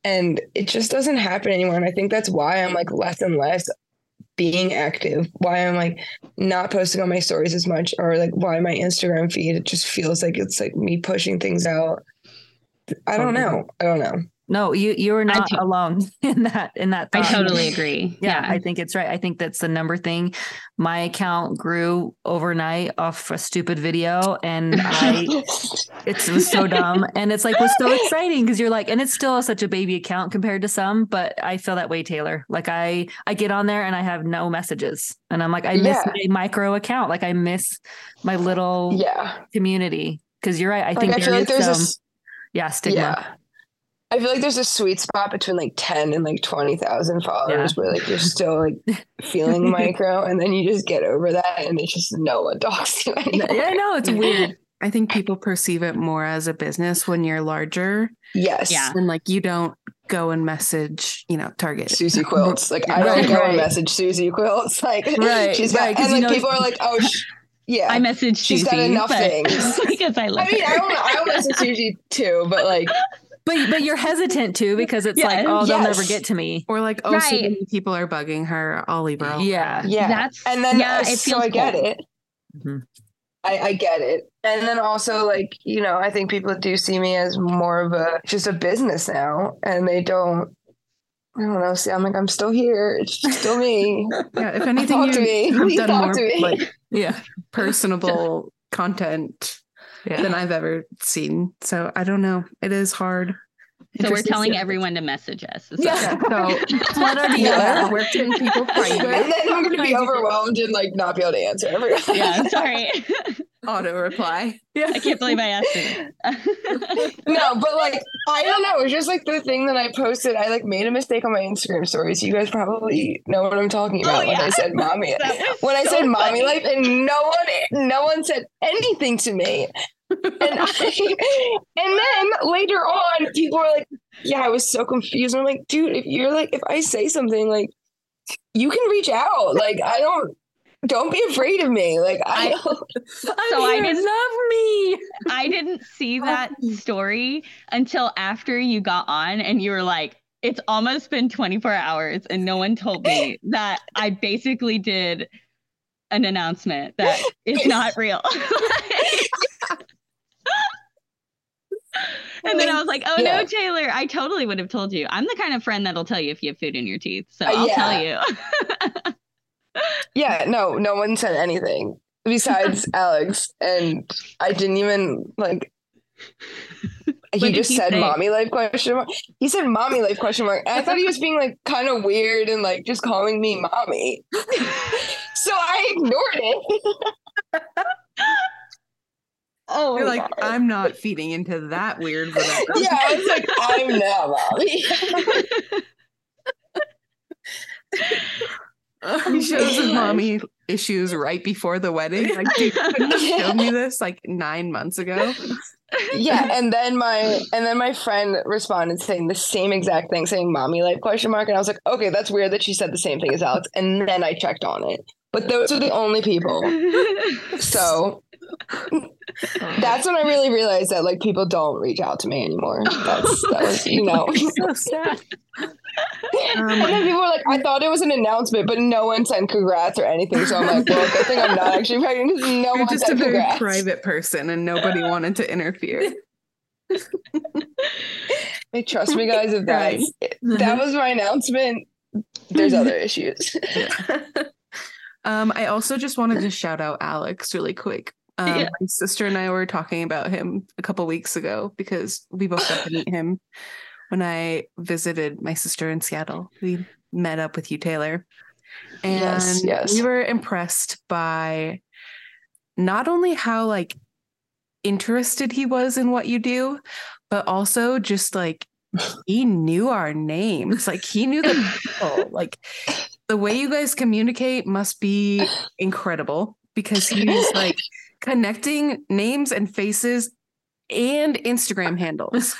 and it just doesn't happen anymore and i think that's why i'm like less and less being active why i'm like not posting on my stories as much or like why my instagram feed it just feels like it's like me pushing things out. I don't um, know. I don't know No, you you are not alone in that in that. I totally agree. Yeah, Yeah. I think it's right. I think that's the number thing. My account grew overnight off a stupid video, and I it's, it was so dumb, and it's like was so exciting because you're like, and it's still such a baby account compared to some, but I feel that way, Taylor. Like I I get on there and I have no messages, and I'm like, I miss Yeah. my micro account. Like I miss my little yeah community because you're right. I like think i there like there's some s- yeah stigma. yeah I feel like there's a sweet spot between like 10 and like 20,000 followers where like you're still like feeling micro and then you just get over that and it's just no one talks to you anymore. Yeah, I know it's weird. I think people perceive it more as a business when you're larger Yes. Yeah. and like you don't go and message, you know, Target. Suzy Quilts. Like I don't Right, go right. and message Suzy Quilts. Like Right, she's got right, 'cause and like know- people are like, oh sh- yeah. I messaged Suzy. She's got enough but- things. because I love I mean, her. I don't I don't message Suzy too, but like But but you're hesitant too because it's like, Yes. oh, they'll Yes. never get to me. Or like, oh, so many people are bugging her. I'll leave her. alone. Yeah. yeah. That's and then yeah, uh, it so feels I get cold. it. Mhm. I, I get it. And then also like, you know, I think people do see me as more of a just a business now and they don't I don't know. See, I'm like, I'm still here. It's still me. Yeah. If anything, Talk you to me. have Please done talk more to me. like Yeah. personable content Yeah. than I've ever seen. So I don't know. It is hard. So we're telling stuff. everyone to message us. is Yeah. So One or the Yeah. other. where can people find and then I'm gonna be overwhelmed and like not be able to answer everyone. yeah, sorry. auto reply. Yeah. I can't believe I asked it. no, but like I don't know. It's just like the thing that I posted. I like made a mistake on my Instagram stories. You guys probably know what I'm talking oh, about oh, yeah. when I said mommy. when I said funny. mommy life, and no one, no one said anything to me. And I, and then later on, people were like, "Yeah, I was so confused." I'm like, "Dude, if you're like, if I say something like." You can reach out. Like I don't don't be afraid of me. Like I, I so I didn't love me. I didn't see that story until after you got on and you were like, it's almost been 24 hours and no one told me that I basically did an announcement that it's not real. and then I was like, oh yeah. no, Taylor, I totally would have told you. I'm the kind of friend that'll tell you if you have food in your teeth. So uh, I'll yeah. tell you yeah, no, no one said anything besides Alex, and I didn't even like. he just he said say? "mommy life?" question mark. He said "mommy life?" question mark. And I thought he was being like kind of weird and like just calling me mommy. so I ignored it. Oh, you're like, God. I'm not feeding into that weird. Yeah, I was like, I'm not mommy. he shows his mommy issues right before the wedding. Like, dude, couldn't have shown me this like nine months ago. yeah, and then my and then my friend responded saying the same exact thing, saying "mommy like question mark," and I was like, okay, that's weird that she said the same thing as Alex. And then I checked on it, but those are the only people. So that's when I really realized that like people don't reach out to me anymore. That's that was you know so sad. Um, and then people were like, I thought it was an announcement, but no one sent congrats or anything. So I'm like, well, good thing I'm not actually pregnant because no You're one just a very congrats. private person and nobody wanted to interfere. Hey, trust me, guys. If that that was my announcement, there's other issues. Um, I also just wanted to shout out Alex really quick. Um, yeah. My sister and I were talking about him a couple weeks ago because we both got to meet him when I visited my sister in Seattle. We met up with you, Taylor. And yes, yes. we were impressed by not only how like interested he was in what you do, but also just like he knew our names. Like he knew the people. like the way you guys communicate must be incredible because he's like connecting names and faces and Instagram handles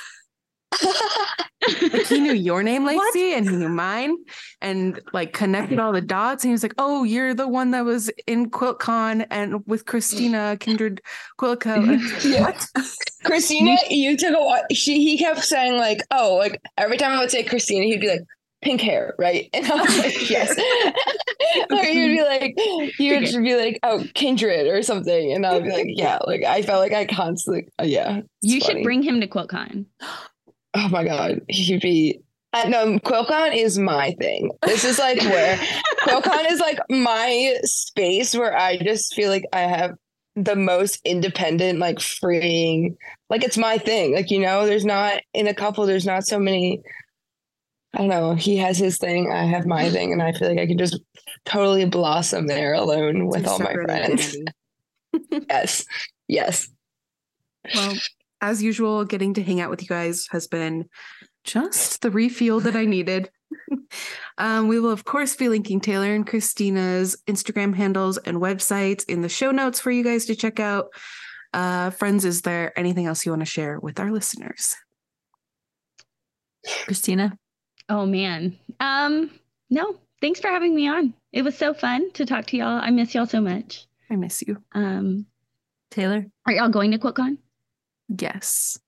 like he knew your name, Lacie, what? and he knew mine, and like connected all the dots. And he was like, "Oh, you're the one that was in QuiltCon and with Christina Kindred Quilt Co." What? Christina, you took a. She he kept saying like, "Oh, like every time I would say Christina, he'd be like." Pink hair, right? And I was like, yes. or you'd be like, you would be like, oh, kindred or something. And I would be like, yeah, like I felt like I constantly, uh, yeah. You funny. should bring him to QuiltCon oh my god, he'd be. Uh, no, QuiltCon is my thing. This is like where QuiltCon is like my space where I just feel like I have the most independent, like freeing, like it's my thing. Like, you know, there's not in a couple, there's not so many. I don't know. He has his thing, I have my thing, and I feel like I can just totally blossom there alone with all my friends. yes. Yes. Well, as usual, getting to hang out with you guys has been just the refuel that I needed. um, we will, of course, be linking Taylor and Christina's Instagram handles and websites in the show notes for you guys to check out. Uh, friends, is there anything else you want to share with our listeners? Christina? Oh, man. Um, no, thanks for having me on. It was so fun to talk to y'all. I miss y'all so much. I miss you. Um, Taylor? Are y'all going to QuiltCon? Yes.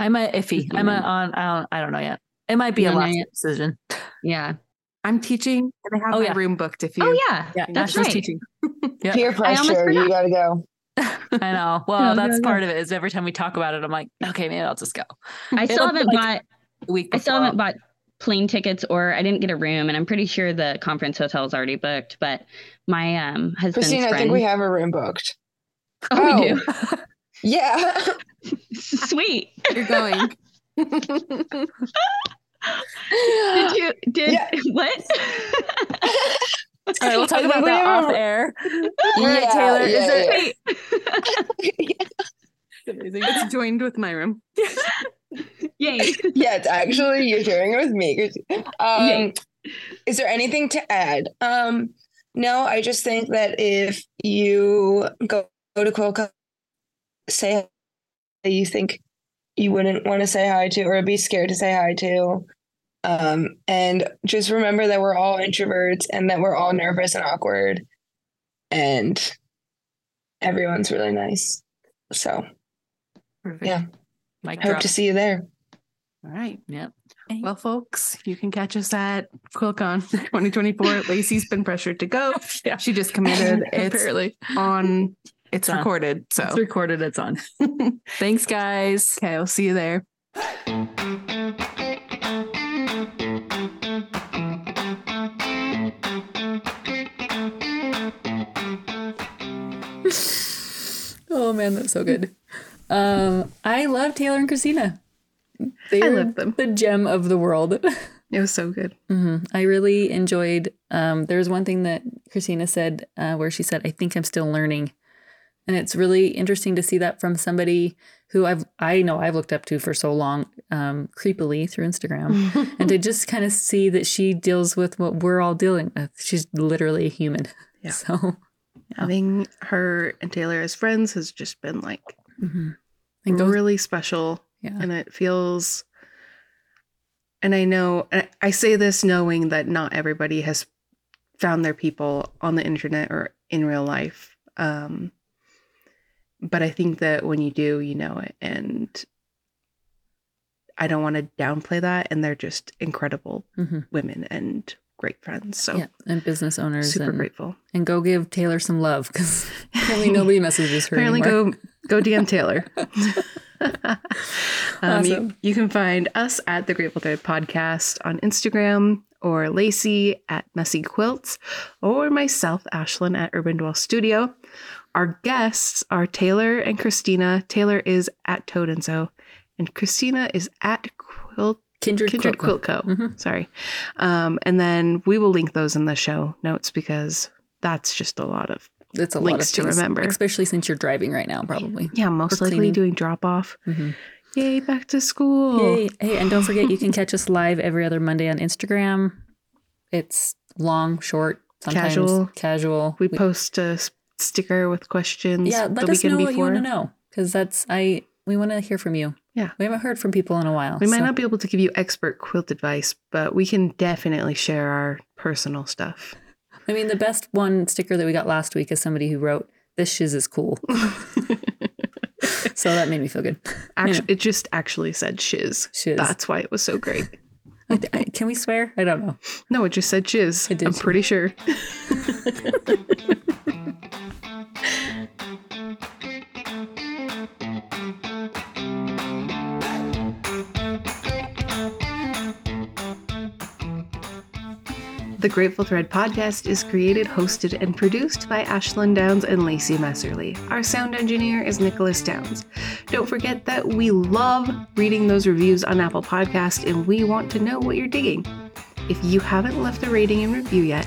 I'm a iffy. I'm a on. I don't. I don't know yet. It might be a last decision. Yeah. I'm teaching and I have oh, my yeah. room booked if you. Oh yeah, yeah. That's right. teaching. yep. Peer pressure. You gotta go. I know. Well, that's part of it. Is every time we talk about it, I'm like, okay, maybe I'll just go. I still haven't like bought. Week I still haven't bought plane tickets, or I didn't get a room, and I'm pretty sure the conference hotel is already booked. But my um husband's Christine, friend, I think we have a room booked. Oh, oh. we do. yeah. Sweet. You're going. did you did yeah. what? All right, we'll talk about that off air. Yeah, Taylor, yeah, is it It's amazing. It's joined with my room. Yay. yeah, it's actually you're sharing it with me. Um, Yay. is there anything to add? Um, no, I just think that if you go, go to QuiltCon, say that you think you wouldn't want to say hi to or be scared to say hi to. Um, and just remember that we're all introverts and that we're all nervous and awkward. And everyone's really nice. So Perfect. Yeah. Mic hope drop. to see you there. All right. Yep. Well, folks, you can catch us at QuiltCon 2024. Lacie's been pressured to go. Yeah. She just committed. It's Apparently. on. It's on. recorded. So It's recorded. It's on. Thanks, guys. okay, I'll see you there. Oh man, that's so good. Um, I love Taylor and Christina. They I are love them. the gem of the world. It was so good. hmm I really enjoyed. Um, there was one thing that Christina said uh, where she said, "I think I'm still learning," and it's really interesting to see that from somebody who I've I know I've looked up to for so long, um, creepily through Instagram, and to just kind of see that she deals with what we're all dealing with. She's literally a human. Yeah. So. Having her and Taylor as friends has just been like mhm. And go, really special. yeah. And it feels, and I know, and I say this knowing that not everybody has found their people on the internet or in real life. Um, but I think that when you do, you know it. And I don't want to downplay that. And they're just incredible Mhm. women and great friends. So yeah, and business owners super and, grateful. and go give Taylor some love because apparently nobody messages her Apparently, anymore. go go DM Taylor. um, Awesome. you, you can find us at the Grateful Thread podcast on Instagram, or Lacie at Messy Quilts, or myself, Ashelyn at Urban Dwell Studio. Our guests are Taylor and Christina. Taylor is at Toad and Sew, and Christina is at Quilt Kindred, Kindred Quilt Co. Mhm. Sorry. Um, and then we will link those in the show notes because that's just a lot of It's a lot to of things, remember. especially since you're driving right now, probably. yeah, most likely cleaning. doing drop off. Mhm. Yay, back to school. Yay. Hey, and don't forget you can catch us live every other Monday on Instagram. It's long, short, sometimes Casual. Casual. We post a sticker with questions yeah, let us know what you want to know because that's I. We want to hear from you. Yeah. we haven't heard from people in a while. We might so- not be able to give you expert quilt advice, but we can definitely share our personal stuff. I mean, the best one sticker that we got last week is somebody who wrote, "This shiz is cool." so that made me feel good. Actually, it just actually said shiz. Shiz. That's why it was so great. I- I- can we swear? I don't know. No, it just said shiz. I'm pretty sure. The Grateful Thread podcast is created, hosted, and produced by Ashelyn Downs and Lacie Messerly. Our sound engineer is Nicholas Downs. Don't forget that we love reading those reviews on Apple Podcast, and we want to know what you're digging. If you haven't left a rating and review yet,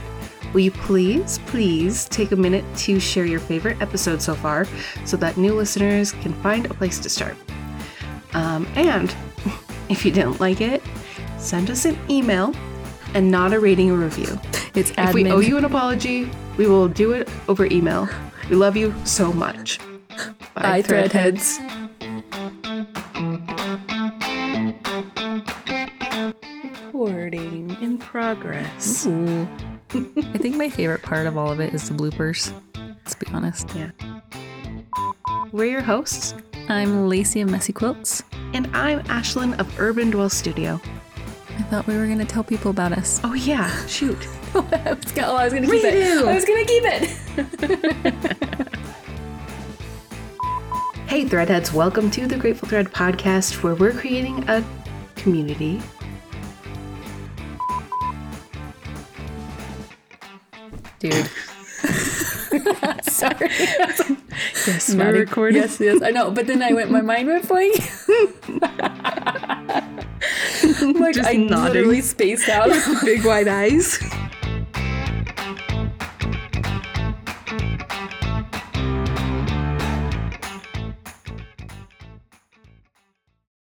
will you please, please take a minute to share your favorite episode so far so that new listeners can find a place to start? Um, and if you didn't like it, send us an email and not a rating or review. It's If we owe you an apology, we will do it over email. We love you so much. Bye, threadheads. Recording in progress. Ooh. I think my favorite part of all of it is the bloopers. Let's be honest. Yeah. We're your hosts, I'm Lacie of Messy Quilts. and I'm Ashelyn of Urban Dwell Studio. I thought we were going to tell people about us. Oh yeah, shoot. I was gonna, oh, I was going to keep it. I was going to keep it. Hey Threadheads, welcome to the Grateful Thread podcast where we're creating a community. Dude. Sorry. Yes, we're recording. Yes, yes. I know. But then I went, my mind went blank. like Just I nodding. literally spaced out. Big wide eyes.